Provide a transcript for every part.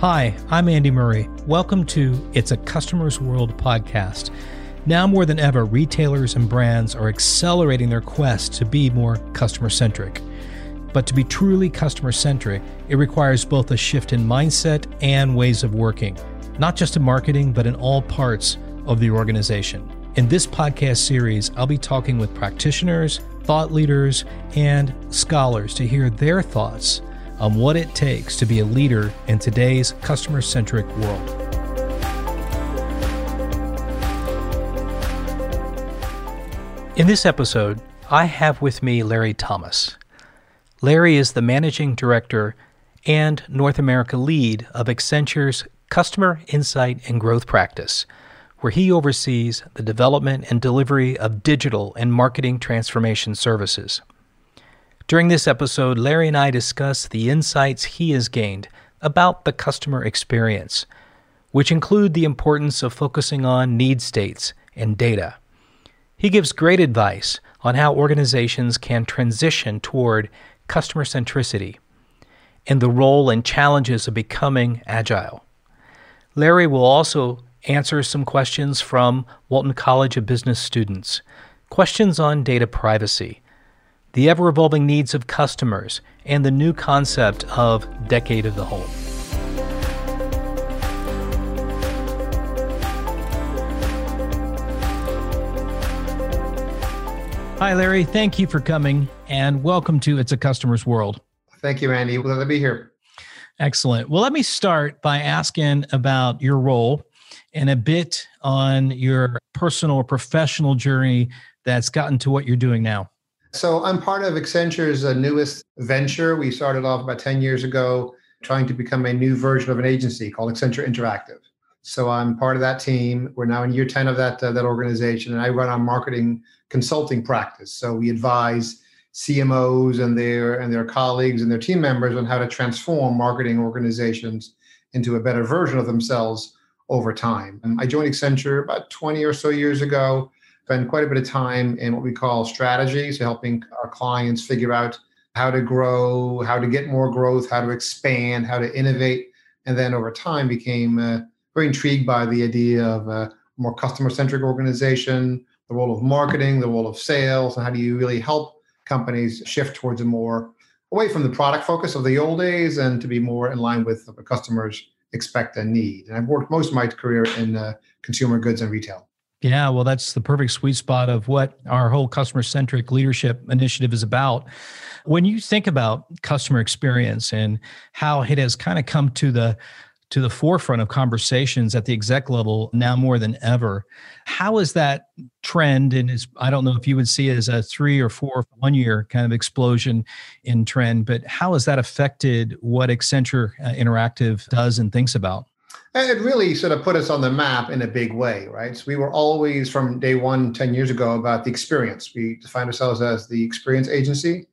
Hi, I'm Andy Murray. Welcome to It's a Customer's World podcast. Now more than ever, retailers and brands are accelerating their quest to be more customer centric. But to be truly customer centric, it requires both a shift in mindset and ways of working, not just in marketing, but in all parts of the organization. In this podcast series, I'll be talking with practitioners, thought leaders, and scholars to hear their thoughts on what it takes to be a leader in today's customer centric world. In this episode, I have with me Larry Thomas. Larry is the managing director and North America lead of Accenture's Customer Insight and Growth Practice, where he oversees the development and delivery of digital and marketing transformation services. During this episode, Larry and I discuss the insights he has gained about the customer experience, which include the importance of focusing on need states and data. He gives great advice on how organizations can transition toward customer centricity and the role and challenges of becoming agile. Larry will also answer some questions from Walton College of Business students, questions on data privacy the ever evolving needs of customers, and the new concept of Decade of the Home. Hi, Larry. Thank you for coming and welcome to It's a Customer's World. Thank you, Andy. Glad to be here. Excellent. Well, let me start by asking about your role and a bit on your personal or professional journey that's gotten to what you're doing now. So I'm part of Accenture's uh, newest venture. We started off about 10 years ago trying to become a new version of an agency called Accenture Interactive. So I'm part of that team. We're now in year 10 of that, uh, that organization, and I run our marketing consulting practice. So we advise CMOs and their and their colleagues and their team members on how to transform marketing organizations into a better version of themselves over time. And I joined Accenture about 20 or so years ago spend quite a bit of time in what we call strategy, so helping our clients figure out how to grow, how to get more growth, how to expand, how to innovate, and then over time became uh, very intrigued by the idea of a more customer-centric organization, the role of marketing, the role of sales, and how do you really help companies shift towards a more away from the product focus of the old days and to be more in line with what customers expect and need. And I've worked most of my career in uh, consumer goods and retail. Yeah, well, that's the perfect sweet spot of what our whole customer centric leadership initiative is about. When you think about customer experience and how it has kind of come to the to the forefront of conversations at the exec level now more than ever. How is that trend? And is I don't know if you would see it as a three or four one year kind of explosion in trend, but how has that affected what Accenture uh, Interactive does and thinks about? It really sort of put us on the map in a big way, right? So we were always from day one, 10 years ago, about the experience. We defined ourselves as the experience agency,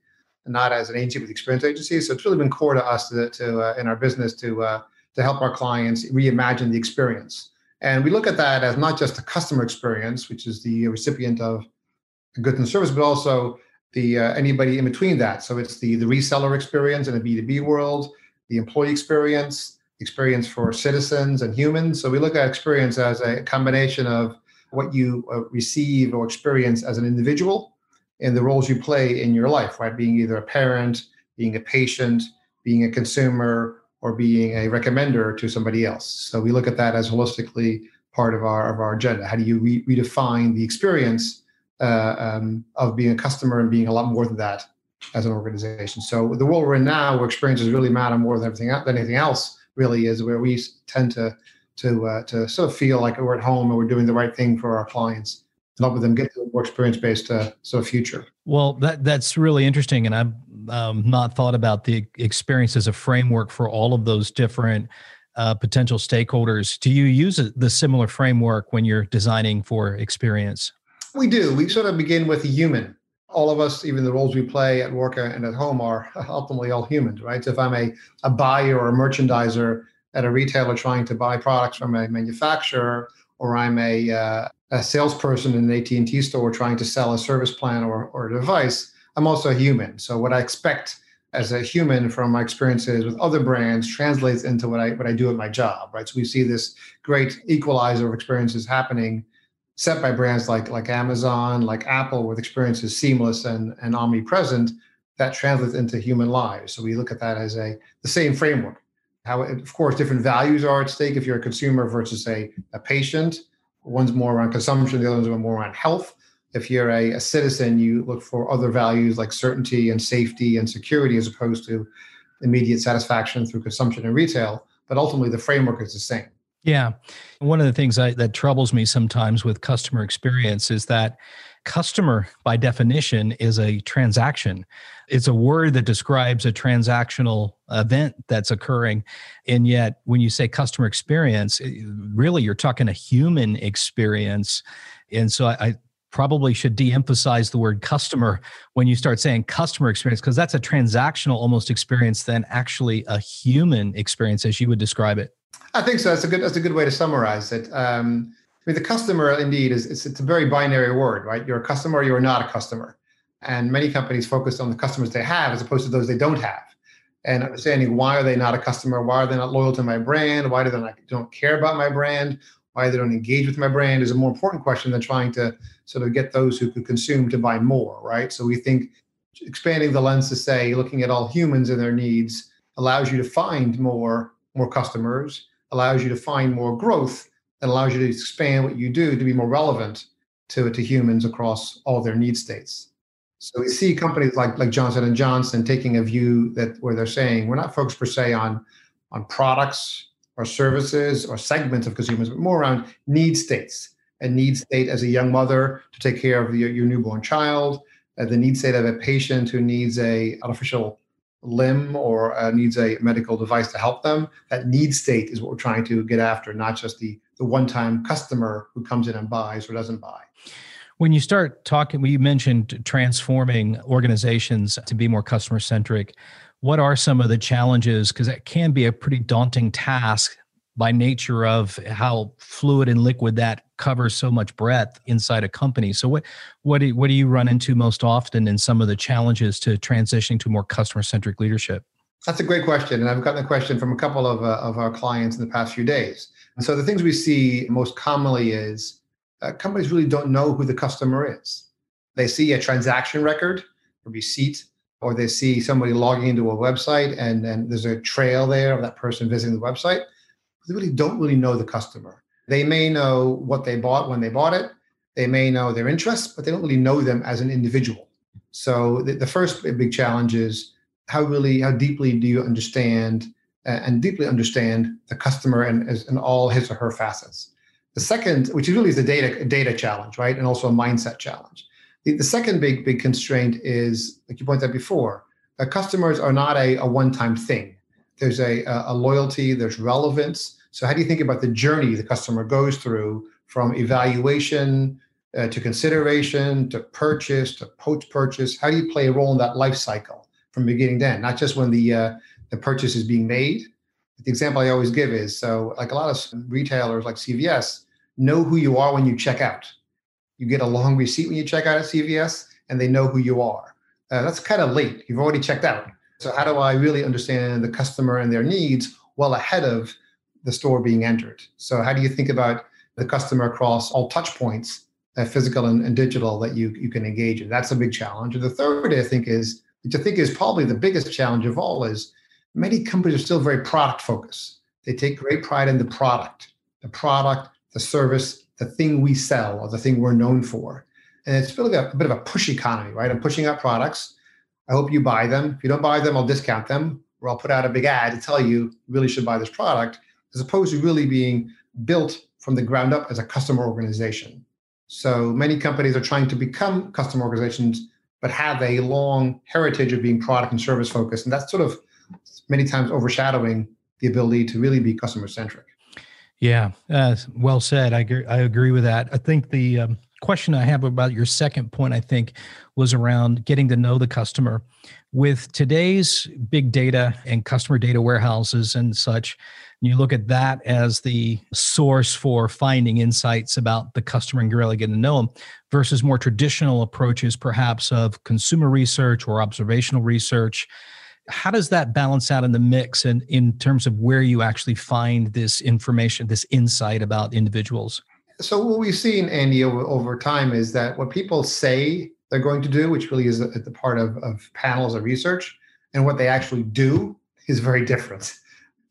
not as an agency with experience agency. So it's really been core to us to, to uh, in our business to uh, to help our clients reimagine the experience. And we look at that as not just the customer experience, which is the recipient of goods and service, but also the uh, anybody in between that. So it's the the reseller experience in a B2B world, the employee experience, experience for citizens and humans. So we look at experience as a combination of what you uh, receive or experience as an individual and the roles you play in your life, right? Being either a parent, being a patient, being a consumer, or being a recommender to somebody else. So we look at that as holistically part of our of our agenda. How do you re- redefine the experience uh, um, of being a customer and being a lot more than that as an organization? So the world we're in now, where experiences really matter more than everything than anything else, really is where we tend to to uh, to sort of feel like we're at home and we're doing the right thing for our clients to help them get to a more experience based uh, sort of future. Well, that that's really interesting, and I've um, not thought about the experience as a framework for all of those different uh, potential stakeholders. Do you use a, the similar framework when you're designing for experience? We do. We sort of begin with the human all of us, even the roles we play at work and at home, are ultimately all humans, right? So if I'm a, a buyer or a merchandiser at a retailer trying to buy products from a manufacturer, or I'm a, uh, a salesperson in an AT&T store trying to sell a service plan or, or a device, I'm also a human. So what I expect as a human from my experiences with other brands translates into what I what I do at my job, right? So we see this great equalizer of experiences happening set by brands like like Amazon, like Apple, with experiences seamless and, and omnipresent, that translates into human lives. So we look at that as a the same framework. How of course different values are at stake if you're a consumer versus a, a patient. One's more around consumption, the others more around health if you're a, a, citizen, you look for other values like certainty and safety and security as opposed to immediate satisfaction through consumption and retail. But ultimately, the framework is the same. Yeah. One of the things I, that troubles me sometimes with customer experience is that customer, by definition, is a transaction. It's a word that describes a transactional event that's occurring. And yet, when you say customer experience, really you're talking a human experience. And so I, probably should de-emphasize the word customer when you start saying customer experience because that's a transactional almost experience than actually a human experience as you would describe it i think so. That's a good that's a good way to summarize it. Um, i mean the customer indeed is it's, it's a very binary word right? You're a customer you're not a customer. And many companies focus on the customers they have as opposed to those they don't have. And understanding why are they not a customer why are they not loyal to my brand why do they not don't care about my brand why they don't engage with my brand is a more important question than trying to sort of get those who could consume to buy more, right? So we think expanding the lens to say looking at all humans and their needs allows you to find more more customers, allows you to find more growth, and allows you to expand what you do to be more relevant to, to humans across all their need states. So we see companies like like Johnson and Johnson taking a view that where they're saying we're not focused per se on on products or services or segments of consumers, but more around need states. A need state as a young mother to take care of your, your newborn child, uh, the need state of a patient who needs a artificial limb or uh, needs a medical device to help them. That need state is what we're trying to get after, not just the the one-time customer who comes in and buys or doesn't buy. When you start talking, you mentioned transforming organizations to be more customer centric what are some of the challenges? Because it can be a pretty daunting task by nature of how fluid and liquid that covers so much breadth inside a company. So what what do, what do you run into most often in some of the challenges to transitioning to more customer centric leadership? That's a great question, and I've gotten a question from a couple of uh, of our clients in the past few days. And so the things we see most commonly is uh, companies really don't know who the customer is. They see a transaction record, a receipt, or they see somebody logging into a website and then there's a trail there of that person visiting the website, they really don't really know the customer. They may know what they bought when they bought it. They may know their interests, but they don't really know them as an individual. So the, the first big challenge is how really, how deeply do you understand uh, and deeply understand the customer and, and all his or her facets. The second, which really is a data data challenge, right, and also a mindset challenge. The, the second big big constraint is, like you pointed out before, that customers are not a, a one-time thing. There's a, a loyalty, there's relevance. So how do you think about the journey the customer goes through from evaluation uh, to consideration to purchase to post-purchase? How do you play a role in that life cycle from beginning to end? Not just when the uh, the purchase is being made. The example I always give is so like a lot of retailers like CVS know who you are when you check out you get a long receipt when you check out at CVS and they know who you are. Uh, that's kind of late. You've already checked out. So, how do I really understand the customer and their needs well ahead of the store being entered? So, how do you think about the customer across all touch points, uh, physical and, and, digital, that you, you can engage in? That's a big challenge. And the third, I think, is which I think is probably the biggest challenge of all, is many companies are still very product focused. They take great pride in the product, the product, the service, the thing we sell or the thing we're known for. And it's really a, a bit of a push economy, right? I'm pushing out products. I hope you buy them. If you don't buy them, I'll discount them, or I'll put out a big ad to tell you you really should buy this product, as opposed to really being built from the ground up as a customer organization. So many companies are trying to become customer organizations, but have a long heritage of being product and service focused. And that's sort of many times overshadowing the ability to really be customer centric. Yeah, uh, well said. I agree, I agree with that. I think the um, question I have about your second point, I think, was around getting to know the customer. With today's big data and customer data warehouses and such, you look at that as the source for finding insights about the customer and really getting to know them versus more traditional approaches, perhaps of consumer research or observational research How does that balance out in the mix and in terms of where you actually find this information, this insight about individuals? So what we've seen, Andy, over, over time is that what people say they're going to do, which really is at the part of, of panels of research, and what they actually do is very different.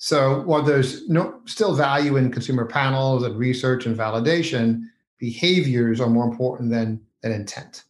So while there's no still value in consumer panels and research and validation, behaviors are more important than than intent.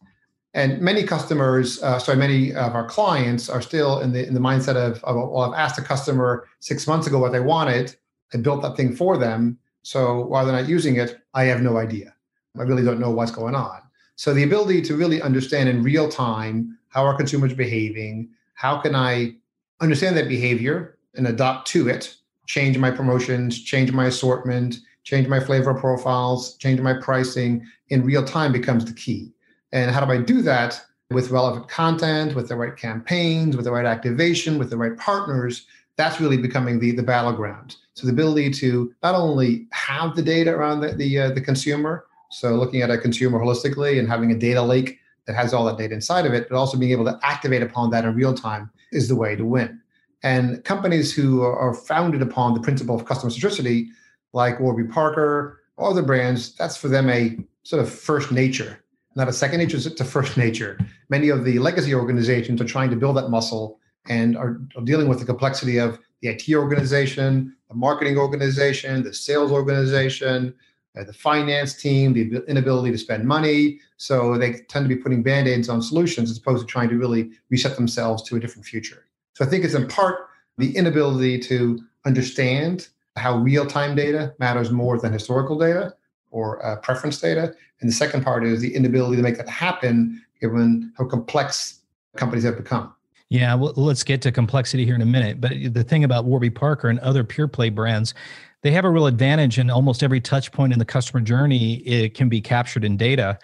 And many customers, uh, sorry, many of our clients are still in the in the mindset of, of, well, I've asked a customer six months ago what they wanted, I built that thing for them. So while they're not using it, I have no idea. I really don't know what's going on. So the ability to really understand in real time how our consumers behaving, how can I understand that behavior and adopt to it, change my promotions, change my assortment, change my flavor profiles, change my pricing in real time becomes the key. And how do I do that with relevant content, with the right campaigns, with the right activation, with the right partners? That's really becoming the, the battleground. So the ability to not only have the data around the, the, uh, the consumer, so looking at a consumer holistically and having a data lake that has all that data inside of it, but also being able to activate upon that in real time is the way to win. And companies who are founded upon the principle of customer centricity, like Warby Parker, other brands, that's for them a sort of first nature, not a second nature, it's a first nature. Many of the legacy organizations are trying to build that muscle and are, are dealing with the complexity of the IT organization, the marketing organization, the sales organization, uh, the finance team, the inability to spend money. So they tend to be putting band aids on solutions as opposed to trying to really reset themselves to a different future. So I think it's in part the inability to understand how real time data matters more than historical data or uh, preference data. And the second part is the inability to make that happen given how complex companies have become. Yeah, well, let's get to complexity here in a minute. But the thing about Warby Parker and other pure play brands they have a real advantage in almost every touch point in the customer journey it can be captured in data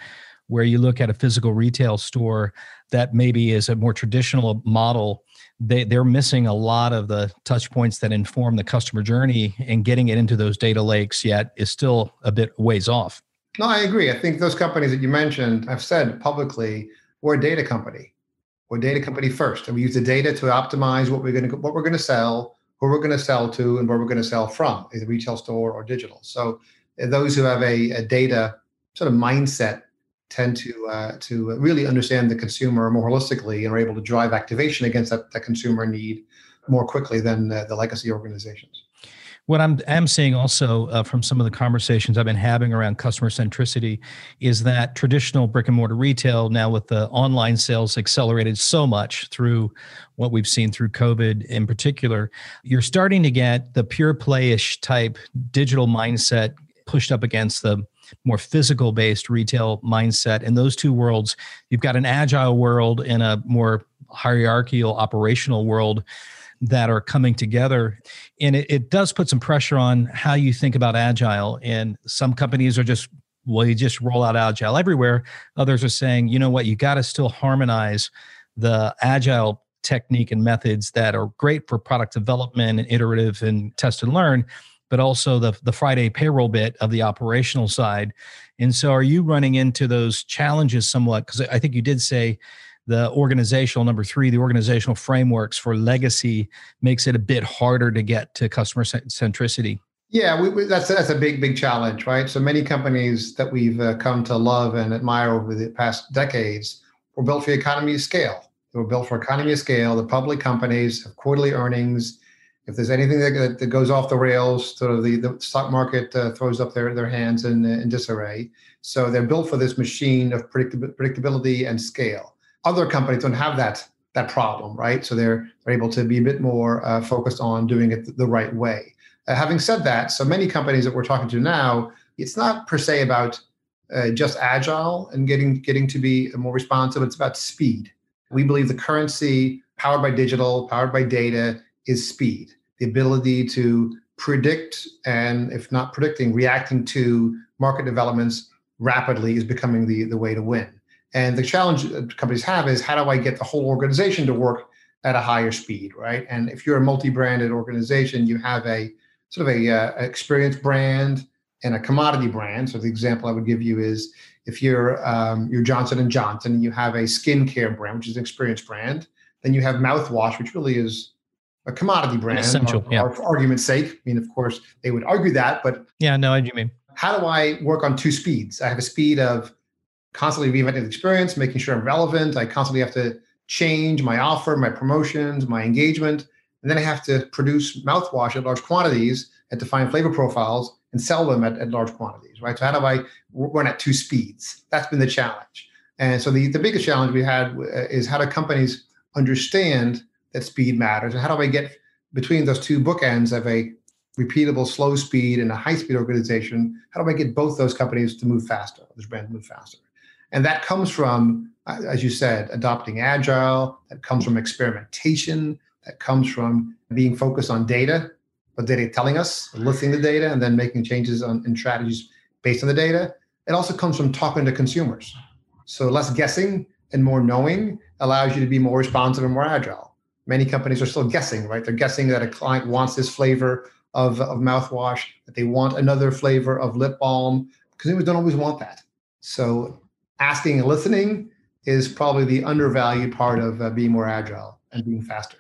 where you look at a physical retail store that maybe is a more traditional model they, they're missing a lot of the touch points that inform the customer journey and getting it into those data lakes yet is still a bit ways off. No i agree. I think those companies that you mentioned i've said publicly we're a data company. We're a data company first and we use the data to optimize what we're going to what we're going to sell who we're going to sell to and where we're going to sell from, either retail store or digital. So those who have a, a data sort of mindset tend to uh, to really understand the consumer more holistically and are able to drive activation against that, that consumer need more quickly than uh, the legacy organizations. What I'm am seeing also uh, from some of the conversations I've been having around customer centricity is that traditional brick and mortar retail now with the online sales accelerated so much through what we've seen through COVID in particular, you're starting to get the pure playish type digital mindset pushed up against the more physical based retail mindset. In those two worlds, you've got an agile world and a more hierarchical operational world that are coming together. And it, it does put some pressure on how you think about agile. And some companies are just, well, you just roll out agile everywhere. Others are saying, you know what, you got to still harmonize the agile technique and methods that are great for product development and iterative and test and learn but also the the Friday payroll bit of the operational side. And so, are you running into those challenges somewhat? Because I think you did say the organizational number three the organizational frameworks for legacy makes it a bit harder to get to customer centricity. Yeah we, we, that's that's a big big challenge right? So many companies that we've uh, come to love and admire over the past decades were built for economy of scale. They were built for economy of scale. The public companies have quarterly earnings if there's anything that, that goes off the rails, sort of the, the stock market uh, throws up their, their hands in, in disarray. So they're built for this machine of predictability and scale. Other companies don't have that that problem, right? So they're they're able to be a bit more uh, focused on doing it the right way. Uh, having said that, so many companies that we're talking to now, it's not per se about uh, just agile and getting getting to be more responsive. It's about speed. We believe the currency powered by digital, powered by data, is speed. The ability to predict and, if not predicting, reacting to market developments rapidly is becoming the the way to win. And the challenge companies have is how do I get the whole organization to work at a higher speed, right? And if you're a multi-branded organization, you have a sort of a uh, experience brand and a commodity brand. So the example I would give you is if you're um, you're Johnson and Johnson, you have a skincare brand, which is an experience brand. Then you have mouthwash, which really is a commodity brand. Essential, yeah. for argument's sake. I mean, of course, they would argue that, but yeah, no, what do you mean? How do I work on two speeds? I have a speed of constantly reinventing the experience, making sure I'm relevant. I constantly have to change my offer, my promotions, my engagement. And then I have to produce mouthwash at large quantities and define flavor profiles and sell them at, at large quantities, right? So how do I run at two speeds? That's been the challenge. And so the, the biggest challenge we had uh, is how do companies understand that speed matters? How do I get between those two bookends of a repeatable slow speed and a high speed organization? How do I get both those companies to move faster, those brands move faster? And that comes from, as you said, adopting agile, that comes from experimentation, that comes from being focused on data, what data telling us, listening to data, and then making changes on in strategies based on the data. It also comes from talking to consumers. So less guessing and more knowing allows you to be more responsive and more agile. Many companies are still guessing, right? They're guessing that a client wants this flavor of, of mouthwash, that they want another flavor of lip balm. Consumers don't always want that. So asking and listening is probably the undervalued part of uh, being more agile and being faster.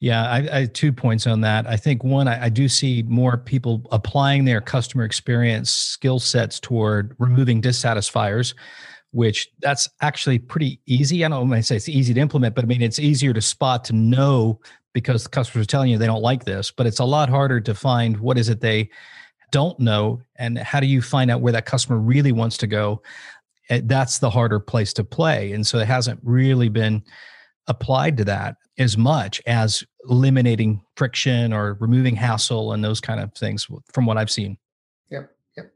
Yeah, I, I two points on that. I think one, I, I, do see more people applying their customer experience skill sets toward removing dissatisfiers, which that's actually pretty easy. I don't want to say it's easy to implement, but I mean it's easier to spot to know because the customers are telling you they don't like this. But it's a lot harder to find what is it they don't know and how do you find out where that customer really wants to go Eh, that's the harder place to play. And so it hasn't really been applied to that as much as eliminating friction or removing hassle and those kind of things from what I've seen. Yep. Yep.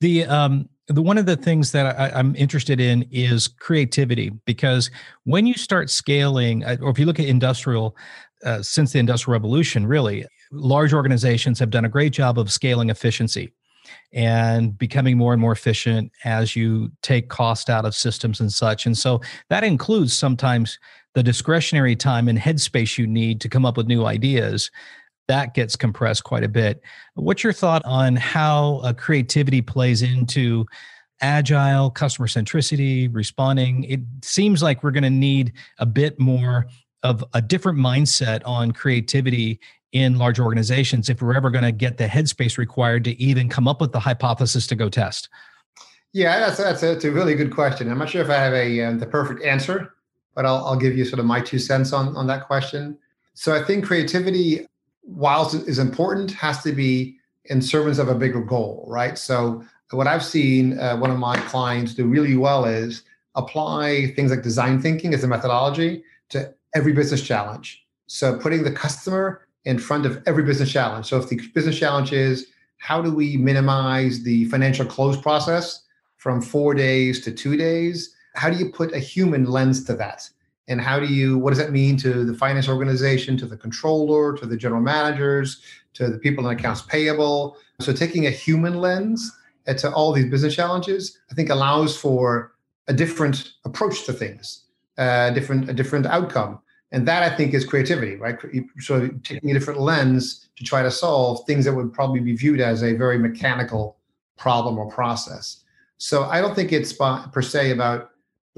The um the one of the things that I, am interested in is creativity because when you start scaling, uh, or if you look at industrial, uh, since the industrial revolution, really large organizations have done a great job of scaling efficiency and becoming more and more efficient as you take cost out of systems and such. And so that includes sometimes the discretionary time and headspace you need to come up with new ideas. That gets compressed quite a bit. What's your thought on how uh, creativity plays into agile, customer centricity, responding? It seems like we're going to need a bit more of a different mindset on creativity in large organizations if we're ever going to get the headspace required to even come up with the hypothesis to go test? Yeah, that's that's a, that's a really good question. I'm not sure if I have a um, the perfect answer, but I'll I'll give you sort of my two cents on on that question. So I think creativity, whilst is important, has to be in service of a bigger goal, right? So what I've seen uh, one of my clients do really well is apply things like design thinking as a methodology to every business challenge. So putting the customer in front of every business challenge. So if the business challenge is how do we minimize the financial close process from four days to two days? How do you put a human lens to that? And how do you, what does that mean to the finance organization, to the controller, to the general managers, to the people in accounts payable? So taking a human lens to all these business challenges, I think allows for a different approach to things, different, a different outcome. And that I think is creativity, right? So taking a different lens to try to solve things that would probably be viewed as a very mechanical problem or process. So I don't think it's per se about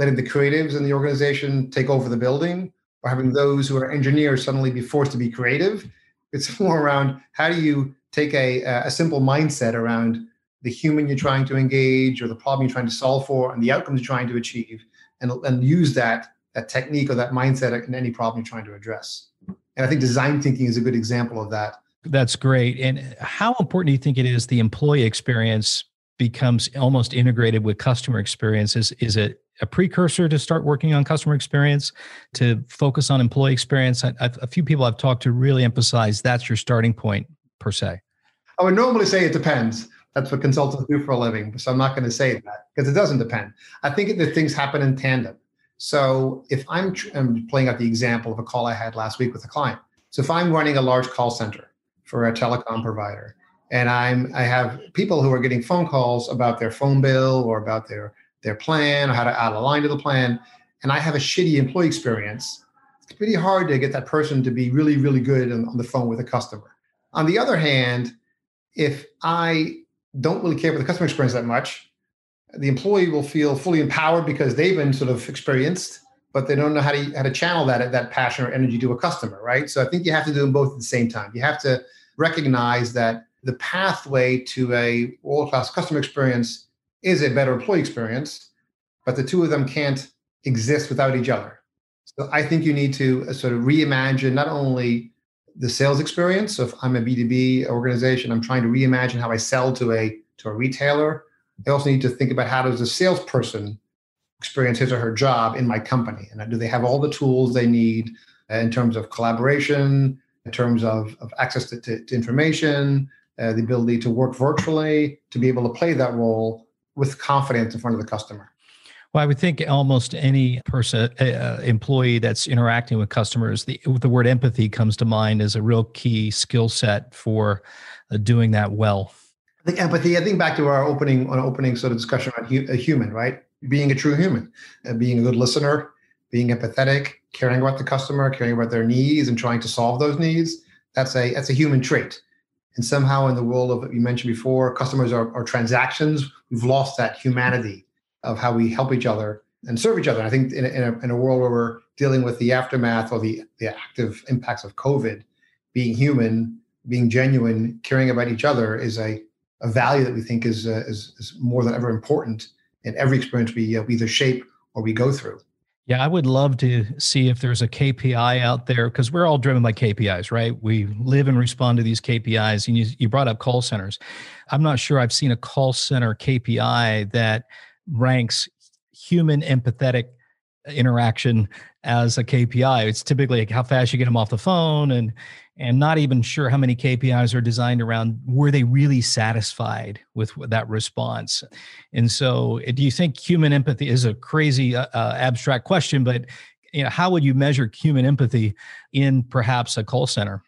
letting the creatives in the organization take over the building or having mm-hmm. those who are engineers suddenly be forced to be creative. It's more around how do you take a, a simple mindset around the human you're trying to engage or the problem you're trying to solve for and the outcomes you're trying to achieve and, and use that that technique or that mindset in any problem you're trying to address. And I think design thinking is a good example of that. That's great. And how important do you think it is the employee experience becomes almost integrated with customer experience? Is, it a precursor to start working on customer experience, to focus on employee experience? A few people I've talked to really emphasize that's your starting point per se. I would normally say it depends. That's what consultants do for a living. So I'm not going to say that because it doesn't depend. I think that things happen in tandem. So if I'm, I'm playing out the example of a call I had last week with a client. So if I'm running a large call center for a telecom provider, and I'm I have people who are getting phone calls about their phone bill or about their their plan or how to add a line to the plan, and I have a shitty employee experience, it's pretty hard to get that person to be really really good on, on the phone with a customer. On the other hand, if I don't really care for the customer experience that much, the employee will feel fully empowered because they've been sort of experienced but they don't know how to how to channel that that passion or energy to a customer, right? So I think you have to do them both at the same time. You have to recognize that the pathway to a world class customer experience is a better employee experience, but the two of them can't exist without each other. So I think you need to uh, sort of reimagine not only the sales experience. So if I'm a B2B organization, I'm trying to reimagine how I sell to a to a retailer. I also need to think about how does a salesperson experience his or her job in my company? And do they have all the tools they need uh, in terms of collaboration, in terms of, of access to, to, to information, uh, the ability to work virtually, to be able to play that role with confidence in front of the customer? Well, I would think almost any person, uh, uh, employee that's interacting with customers, the the word empathy comes to mind as a real key skill set for uh, doing that well. I think empathy. I think back to our opening, on opening sort of discussion around hu- a human, right? being a true human, uh, being a good listener, being empathetic, caring about the customer, caring about their needs, and trying to solve those needs. That's a that's a human trait. And somehow, in the world of what you mentioned before, customers are, are transactions. We've lost that humanity of how we help each other and serve each other. And I think in a, in, a, in a world where we're dealing with the aftermath or the, the active impacts of COVID, being human, being genuine, caring about each other is a, a value that we think is, uh, is, is more than ever important in every experience we, uh, we either shape or we go through. Yeah, I would love to see if there's a KPI out there because we're all driven by KPIs, right? We live and respond to these KPIs. And you, you brought up call centers. I'm not sure I've seen a call center KPI that ranks human empathetic interaction as a KPI. It's typically like how fast you get them off the phone and and not even sure how many KPIs are designed around were they really satisfied with that response. And so, eh, do you think human empathy is a crazy uh, uh, abstract question, but you know, how would you measure human empathy in perhaps a call center?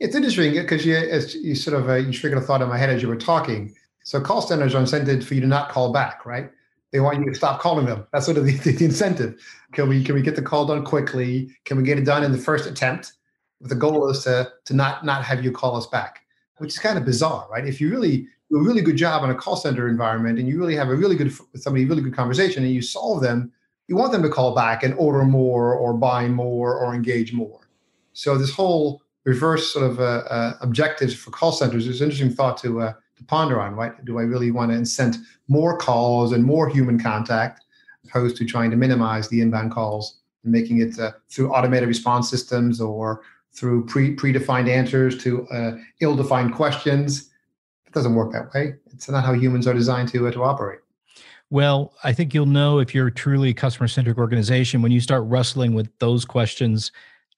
It's interesting because you, as you sort of uh, you triggered a thought in my head as you were talking. So call centers are incented for you to not call back, right? They want you to stop calling them. That's sort of the, the incentive. Can we can we get the call done quickly? Can we get it done in the first attempt? the goal is to to not not have you call us back, which is kind of bizarre, right? If you really do a really good job in a call center environment and you really have a really good somebody really good conversation and you solve them, you want them to call back and order more or buy more or engage more. So this whole reverse sort of uh, uh, objectives for call centers is an interesting thought to uh, to ponder on. Right? Do I really want to incent more calls and more human contact, opposed to trying to minimize the inbound calls and making it uh, through automated response systems or through pre predefined answers to uh, ill-defined questions. It doesn't work that way. It's not how humans are designed to uh, to operate. Well, I think you'll know if you're truly a customer centric organization when you start wrestling with those questions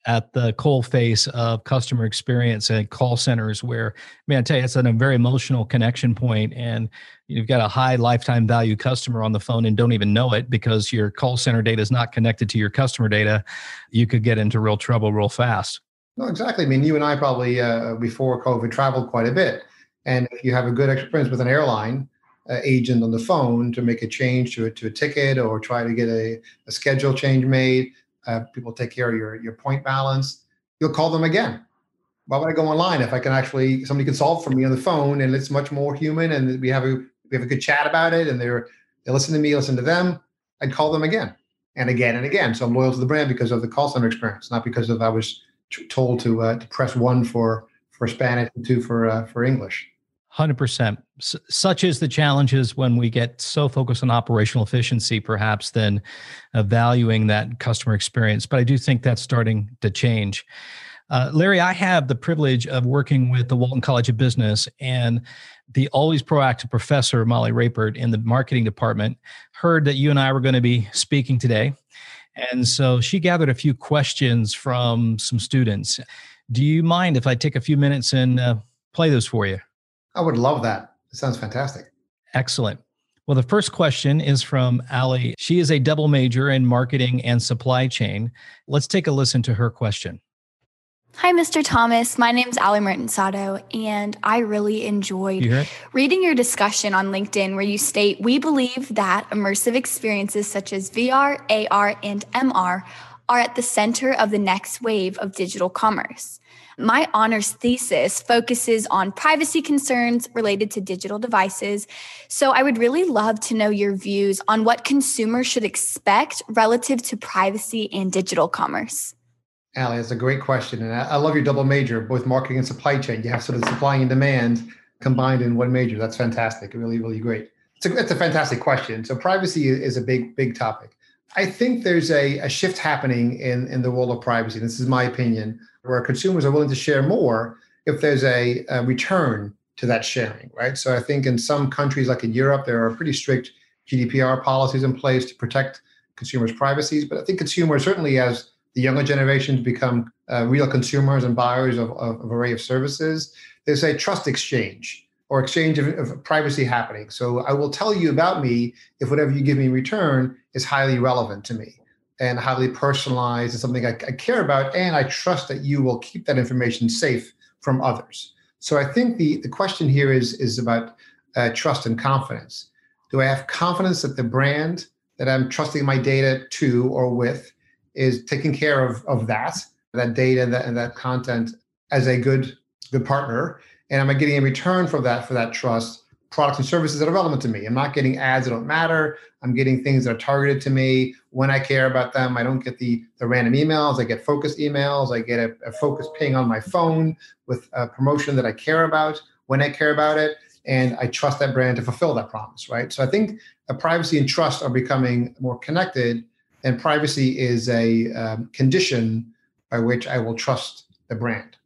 at the coal face of customer experience and call centers where man i tell you it's a very emotional connection point and you've got a high lifetime value customer on the phone and don't even know it because your call center data is not connected to your customer data you could get into real trouble real fast no, exactly. I mean, you and I probably uh, before COVID traveled quite a bit, and if you have a good experience with an airline uh, agent on the phone to make a change to a, to a ticket or try to get a, a schedule change made, uh, people take care of your your point balance. You'll call them again. Why would I go online if I can actually somebody can solve for me on the phone and it's much more human and we have a we have a good chat about it and they're they listen to me, listen to them. I'd call them again and again and again. So I'm loyal to the brand because of the call center experience, not because of I was told to uh, to press one for for Spanish and two for uh, for English. Hundred percent. Such is the challenges when we get so focused on operational efficiency, perhaps, than valuing that customer experience. But I do think that's starting to change. Uh, Larry, I have the privilege of working with the Walton College of Business and the always proactive professor, Molly Rapert, in the marketing department, heard that you and I were going to be speaking today. And so she gathered a few questions from some students. Do you mind if I take a few minutes and uh, play those for you? I would love that. It sounds fantastic. Excellent. Well, the first question is from Ali. She is a double major in marketing and supply chain. Let's take a listen to her question. Hi, Mr. Thomas. My name is Ali Mertensado, and I really enjoyed you reading your discussion on LinkedIn where you state we believe that immersive experiences such as VR, AR, and MR are at the center of the next wave of digital commerce. My honors thesis focuses on privacy concerns related to digital devices. So I would really love to know your views on what consumers should expect relative to privacy and digital commerce. Allie, that's a great question. And I love your double major, both marketing and supply chain. You have sort of supply and demand combined in one major. That's fantastic. Really, really great. It's a, it's a fantastic question. So privacy is a big, big topic. I think there's a, a shift happening in, in the world of privacy. This is my opinion, where consumers are willing to share more if there's a, a return to that sharing, right? So I think in some countries, like in Europe, there are pretty strict GDPR policies in place to protect consumers' privacies. But I think consumers, certainly as the younger generations become uh, real consumers and buyers of, of, of, array of services, there's a trust exchange or exchange of, of privacy happening. So I will tell you about me if whatever you give me in return is highly relevant to me and highly personalized and something I, I, care about. And I trust that you will keep that information safe from others. So I think the, the question here is, is about uh, trust and confidence. Do I have confidence that the brand that I'm trusting my data to or with is taking care of, of that, that data that, and that content as a good, good partner? And am I getting in return for that for that trust products and services that are relevant to me? I'm not getting ads that don't matter. I'm getting things that are targeted to me when I care about them. I don't get the the random emails. I get focused emails. I get a, a focused ping on my phone with a promotion that I care about when I care about it, and I trust that brand to fulfill that promise. Right. So I think privacy and trust are becoming more connected, and privacy is a um, condition by which I will trust the brand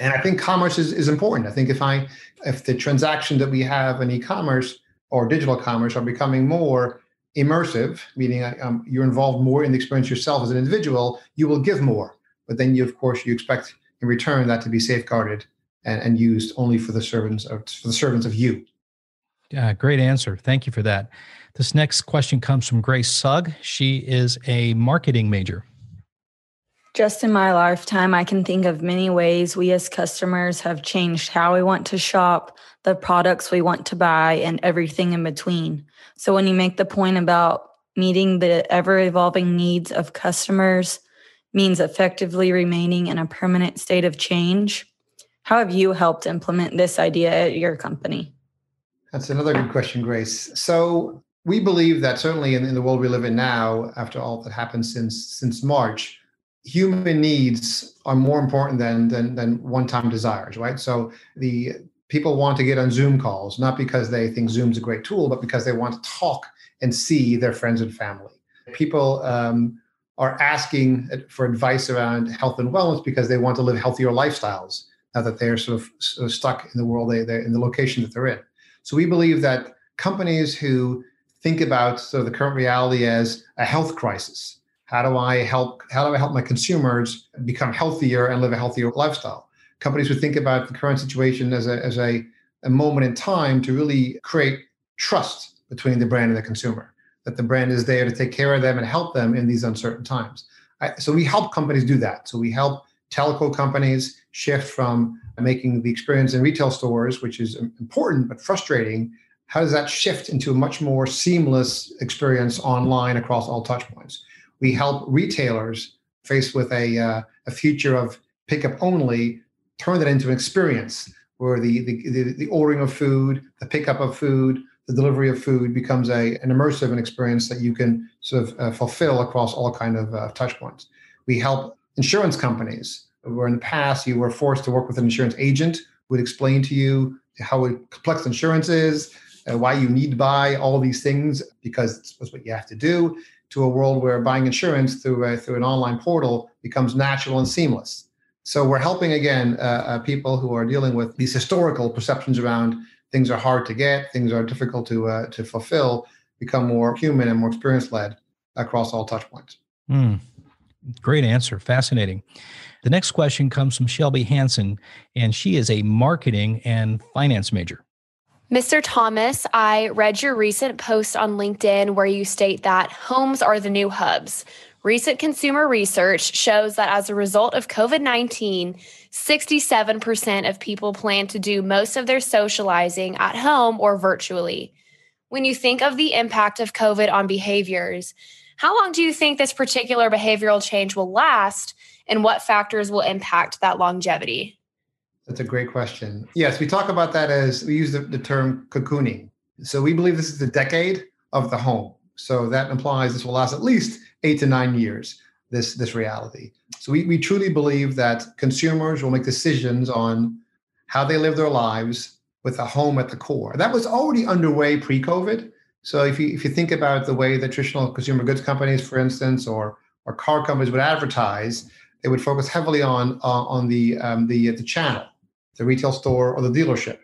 and I think commerce is, is important. I think if I if the transaction that we have in e-commerce or digital commerce are becoming more immersive, meaning um, you're involved more in the experience yourself as an individual, you will give more. But then you, of course, you expect in return that to be safeguarded and, and used only for the servants of for the servants of you. Yeah, great answer. Thank you for that. This next question comes from Grace Sugg. She is a marketing major. Just in my lifetime, I can think of many ways we as customers have changed how we want to shop, the products we want to buy, and everything in between. So, when you make the point about meeting the ever evolving needs of customers means effectively remaining in a permanent state of change, how have you helped implement this idea at your company? That's another good question, Grace. So, we believe that certainly in, in the world we live in now, after all that happened since since March, human needs are more important than than than one-time desires, right? So the people want to get on Zoom calls not because they think Zoom's a great tool, but because they want to talk and see their friends and family. People um, are asking for advice around health and wellness because they want to live healthier lifestyles now that they're sort of, sort of stuck in the world they, they're in the location that they're in. So we believe that companies who think about sort of the current reality as a health crisis how do I help? How do I help my consumers become healthier and live a healthier lifestyle? Companies would think about the current situation as a as a, a moment in time to really create trust between the brand and the consumer. That the brand is there to take care of them and help them in these uncertain times. I, so we help companies do that. So we help telco companies shift from making the experience in retail stores, which is important but frustrating. How does that shift into a much more seamless experience online across all touch points? We help retailers faced with a, uh, a future of pickup only turn that into an experience where the, the, the, the, ordering of food, the pickup of food, the delivery of food becomes a, an immersive experience that you can sort of uh, fulfill across all kind of uh, touch points. We help insurance companies where in the past you were forced to work with an insurance agent who would explain to you how complex insurance is, uh, why you need to buy all these things because it's what you have to do to a world where buying insurance through a, through an online portal becomes natural and seamless. So we're helping again uh, uh, people who are dealing with these historical perceptions around things are hard to get, things are difficult to uh, to fulfill, become more human and more experience led across all touch points. Mm, great answer, fascinating. The next question comes from Shelby Hanson, and she is a marketing and finance major. Mr. Thomas, I read your recent post on LinkedIn where you state that homes are the new hubs. Recent consumer research shows that as a result of COVID 19, 67% of people plan to do most of their socializing at home or virtually. When you think of the impact of COVID on behaviors, How long do you think this particular behavioral change will last, and what factors will impact that longevity? That's a great question. Yes, we talk about that as we use the, the term cocooning. So we believe this is the decade of the home. So that implies this will last at least eight to nine years, this, this reality. So we, we truly believe that consumers will make decisions on how they live their lives with a home at the core. That was already underway pre-COVID. So if you if you think about the way the traditional consumer goods companies, for instance, or or car companies would advertise, they would focus heavily on uh, on the um, the the channel, the retail store or the dealership.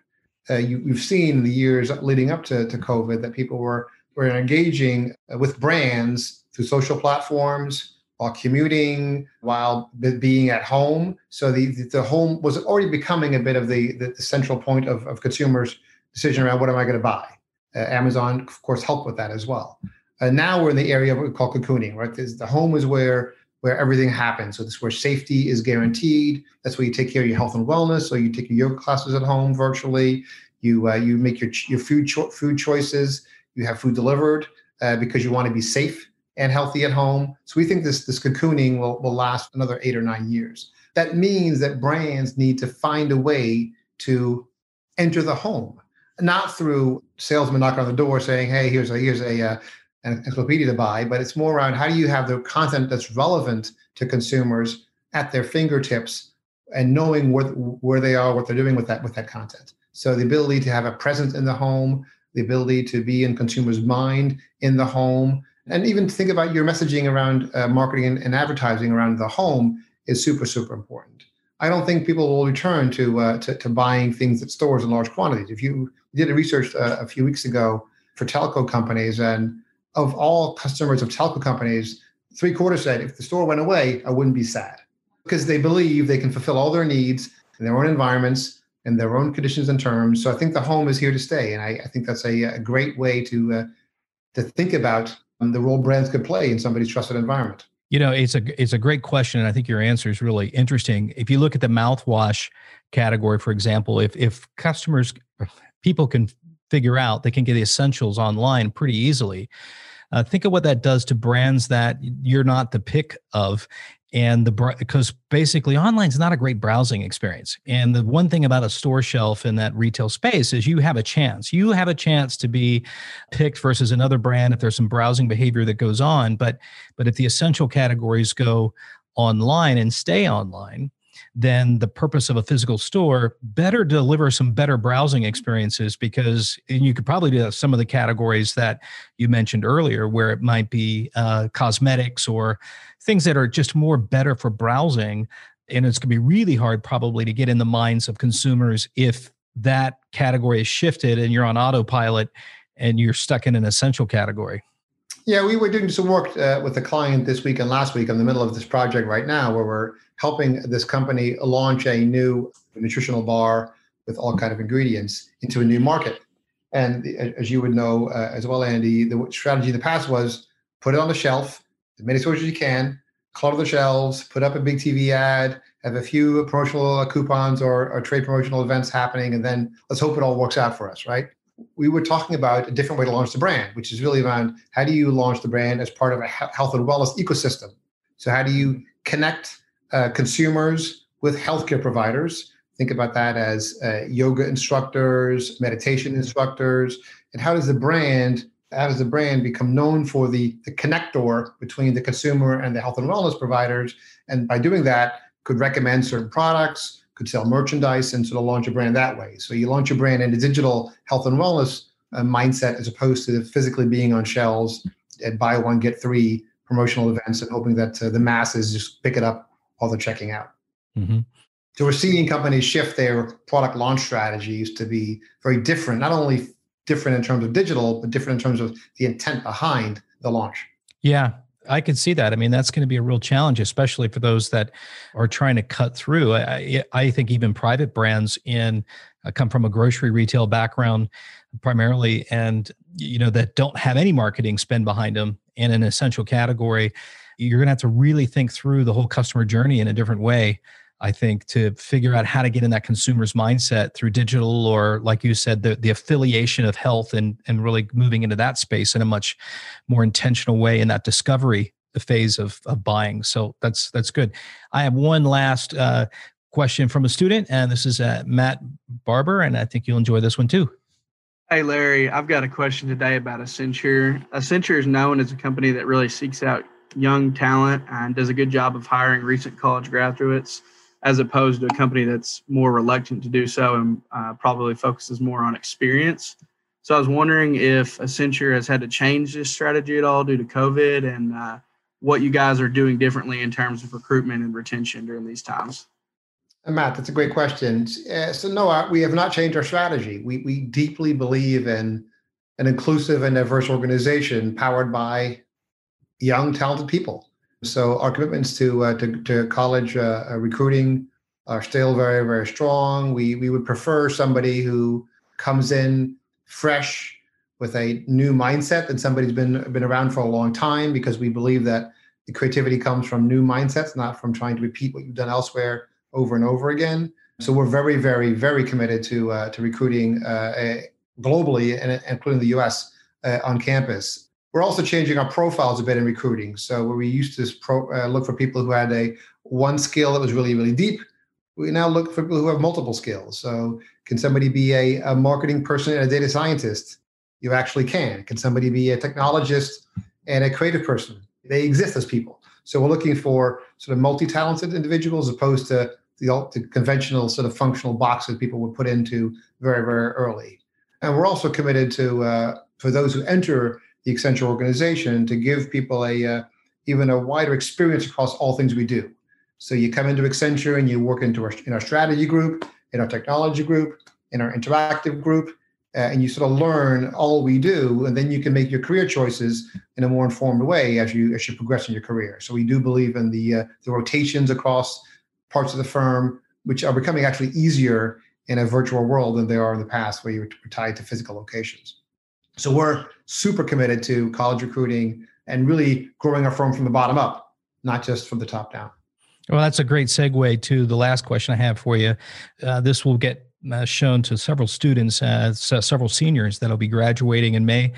Uh, you, have seen in the years leading up to, to COVID that people were were engaging with brands through social platforms while commuting, while being at home. So the, the home was already becoming a bit of the, the, central point of, of consumers' decision around what am I going to buy. Uh, Amazon, of course, helped with that as well. And now we're in the area of what we call cocooning, right? the home is where where everything happens. So this is where safety is guaranteed. That's where you take care of your health and wellness. So you take your yoga classes at home virtually. You uh, you make your your food cho- food choices. You have food delivered uh, because you want to be safe and healthy at home. So we think this this cocooning will will last another eight or nine years. That means that brands need to find a way to enter the home, not through salesman knocking on the door saying, "Hey, here's a here's a uh, an encyclopedia to buy," but it's more around how do you have the content that's relevant to consumers at their fingertips and knowing where where they are, what they're doing with that with that content. So the ability to have a presence in the home, the ability to be in consumers' mind in the home, and even think about your messaging around uh, marketing and, and, advertising around the home is super super important. I don't think people will return to uh, to, to, buying things at stores in large quantities. If you did a research uh, a few weeks ago for telco companies, and of all customers of telco companies, three quarters said if the store went away, I wouldn't be sad because they believe they can fulfill all their needs in their own environments and their own conditions and terms. So I think the home is here to stay, and I, I think that's a, a, great way to uh, to think about um, the role brands could play in somebody's trusted environment. You know, it's a it's a great question, and I think your answer is really interesting. If you look at the mouthwash category, for example, if if customers people can figure out they can get the essentials online pretty easily. Uh, think of what that does to brands that you're not the pick of and the because basically online is not a great browsing experience. And the one thing about a store shelf in that retail space is you have a chance. You have a chance to be picked versus another brand if there's some browsing behavior that goes on but but if the essential categories go online and stay online then the purpose of a physical store better deliver some better browsing experiences because and you could probably do some of the categories that you mentioned earlier where it might be uh, cosmetics or things that are just more better for browsing. And it's going to be really hard probably to get in the minds of consumers if that category is shifted and you're on autopilot and you're stuck in an essential category yeah, we were doing some work uh, with a client this week and last week. in the middle of this project right now, where we're helping this company launch a new nutritional bar with all kind of ingredients into a new market. And as you would know uh, as well, Andy, the strategy in the past was put it on the shelf, as many stores as you can, clutter the shelves, put up a big TV ad, have a few promotional coupons or, or trade promotional events happening, and then let's hope it all works out for us, right? We were talking about a different way to launch the brand, which is really around how do you launch the brand as part of a health and wellness ecosystem. So how do you connect uh, consumers with healthcare providers? Think about that as uh, yoga instructors, meditation instructors, and how does the brand how does the brand become known for the, the connector between the consumer and the health and wellness providers? And by doing that, could recommend certain products, could sell merchandise and sort of launch a brand that way. So you launch a brand in a digital health and wellness uh, mindset as opposed to physically being on shelves at buy one get three promotional events and hoping that uh, the masses just pick it up while they're checking out. Mm-hmm. So we're seeing companies shift their product launch strategies to be very different, not only different in terms of digital, but different in terms of the intent behind the launch. Yeah, I can see that. I mean, that's going to be a real challenge, especially for those that are trying to cut through. I, I think even private brands in uh, come from a grocery retail background primarily, and you know that don't have any marketing spend behind them in an essential category. You're going to have to really think through the whole customer journey in a different way I think, to figure out how to get in that consumer's mindset through digital or, like you said, the, the affiliation of health and, and really moving into that space in a much more intentional way in that discovery phase of, of buying. So that's that's good. I have one last uh, question from a student, and this is uh, Matt Barber, and I think you'll enjoy this one too. Hey, Larry, I've got a question today about Accenture. Accenture is known as a company that really seeks out young talent and does a good job of hiring recent college graduates, as opposed to a company that's more reluctant to do so and uh, probably focuses more on experience. So I was wondering if Accenture has had to change this strategy at all due to COVID and uh, what you guys are doing differently in terms of recruitment and retention during these times. Uh, Matt, that's a great question. Uh, so, no, we have not changed our strategy. We, we deeply believe in an inclusive and diverse organization powered by young, talented people. So, our commitments to uh, to, to, college uh, uh, recruiting are still very, very strong. We we would prefer somebody who comes in fresh with a new mindset than somebody who's been been around for a long time because we believe that the creativity comes from new mindsets, not from trying to repeat what you've done elsewhere over and over again. So we're very, very, very committed to uh, to recruiting uh, globally and including the U.S. Uh, on campus. We're also changing our profiles a bit in recruiting. So where we used to pro, uh, look for people who had a one skill that was really, really deep, we now look for people who have multiple skills. So can somebody be a, a marketing person and a data scientist? You actually can. Can somebody be a technologist and a creative person? They exist as people. So we're looking for sort of multi-talented individuals as opposed to the, the conventional sort of functional boxes people would put into very, very early. And we're also committed to, uh, for those who enter the Accenture organization, to give people a uh, even a wider experience across all things we do. So you come into Accenture and you work into our, in our strategy group, in our technology group, in our interactive group, uh, and you sort of learn all we do, and then you can make your career choices in a more informed way as you as you progress in your career. So we do believe in the uh, the rotations across parts of the firm, which are becoming actually easier in a virtual world than they are in the past, where you're tied to physical locations. So we're super committed to college recruiting and really growing our firm from the bottom up, not just from the top down. Well, that's a great segue to the last question I have for you. Uh, this will get uh, shown to several students, uh, several seniors that'll be graduating in May,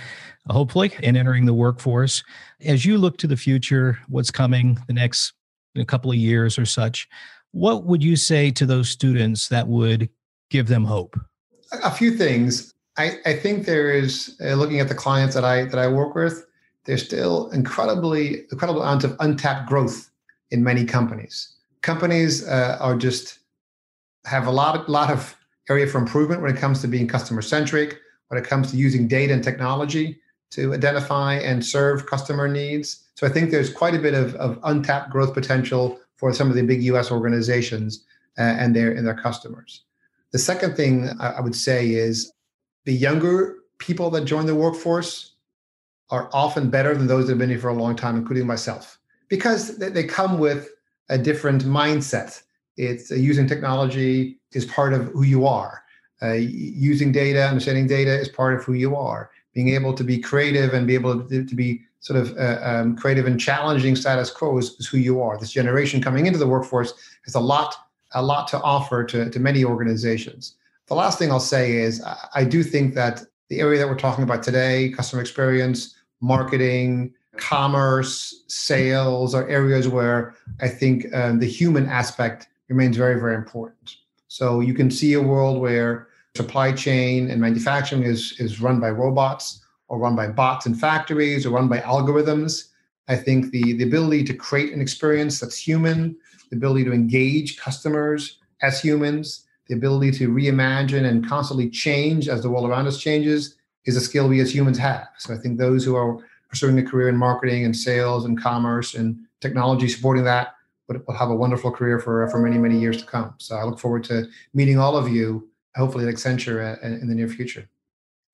hopefully, and entering the workforce. As you look to the future, what's coming the next a couple of years or such, what would you say to those students that would give them hope? A few things. I, I think there is uh, looking at the clients that I that I work with. There's still incredibly incredible amount of untapped growth in many companies. Companies uh, are just have a lot of, lot of area for improvement when it comes to being customer centric, when it comes to using data and technology to identify and serve customer needs. So I think there's quite a bit of, of untapped growth potential for some of the big US organizations uh, and their and their customers. The second thing I would say is the younger people that join the workforce are often better than those that have been here for a long time, including myself, because they, come with a different mindset. It's uh, using technology is part of who you are. Uh, using data, understanding data is part of who you are. Being able to be creative and be able to, to be sort of uh, um, creative and challenging status quo is, is, who you are. This generation coming into the workforce has a lot, a lot to offer to, to many organizations. The last thing I'll say is I, do think that the area that we're talking about today, customer experience, marketing, commerce, sales, are areas where I think um, the human aspect remains very, very important. So you can see a world where supply chain and manufacturing is, is run by robots or run by bots in factories or run by algorithms. I think the, the ability to create an experience that's human, the ability to engage customers as humans, the ability to reimagine and constantly change as the world around us changes is a skill we as humans have. So I think those who are pursuing a career in marketing and sales and commerce and technology supporting that will have a wonderful career for for many many years to come. So I look forward to meeting all of you, hopefully at Accenture uh, in the near future.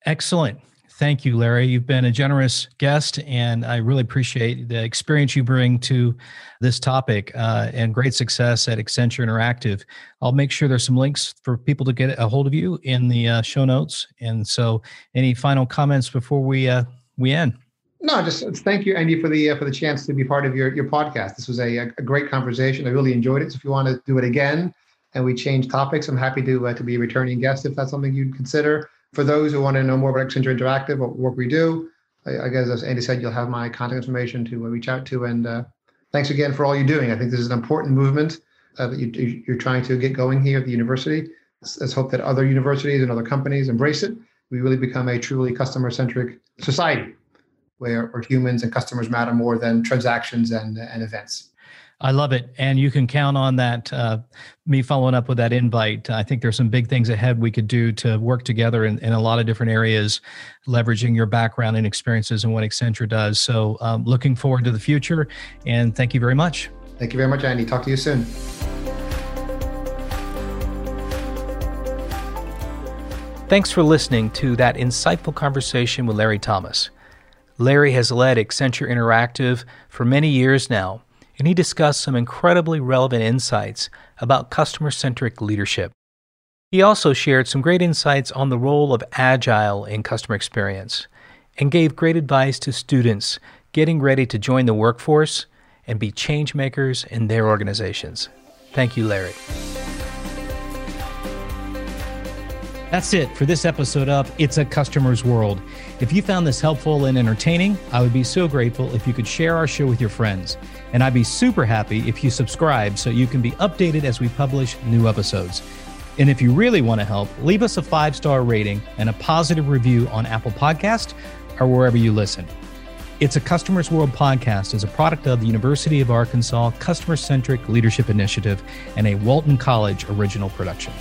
Excellent. Thank you, Larry. You've been a generous guest, and I really appreciate the experience you bring to this topic uh, and great success at Accenture Interactive. I'll make sure there's some links for people to get a hold of you in the uh, show notes. And so, any final comments before we uh, we end? No, just thank you, Andy, for the uh, for the chance to be part of your your podcast. This was a, a great conversation. I really enjoyed it. So if you want to do it again and we change topics, I'm happy to uh, to be a returning guest if that's something you'd consider. For those who want to know more about Accenture Interactive, what work we do, I, I guess as Andy said, you'll have my contact information to uh, reach out to. And uh, thanks again for all you're doing. I think this is an important movement uh, that you, you're trying to get going here at the university. Let's, let's hope that other universities and other companies embrace it. We really become a truly customer centric society where, where humans and customers matter more than transactions and, and events. I love it. And you can count on that, uh, me following up with that invite. I think there's some big things ahead we could do to work together in, in a lot of different areas, leveraging your background and experiences and what Accenture does. So, um, looking forward to the future. And thank you very much. Thank you very much, Andy. Talk to you soon. Thanks for listening to that insightful conversation with Larry Thomas. Larry has led Accenture Interactive for many years now, and he discussed some incredibly relevant insights about customer centric leadership. He also shared some great insights on the role of Agile in customer experience and gave great advice to students getting ready to join the workforce and be change makers in their organizations. Thank you, Larry. That's it for this episode of It's a Customer's World. If you found this helpful and entertaining, I would be so grateful if you could share our show with your friends. And I'd be super happy if you subscribe so you can be updated as we publish new episodes. And if you really want to help, leave us a five star rating and a positive review on Apple Podcast or wherever you listen. It's a Customers World podcast is a product of the University of Arkansas Customer Centric Leadership Initiative and a Walton College original production.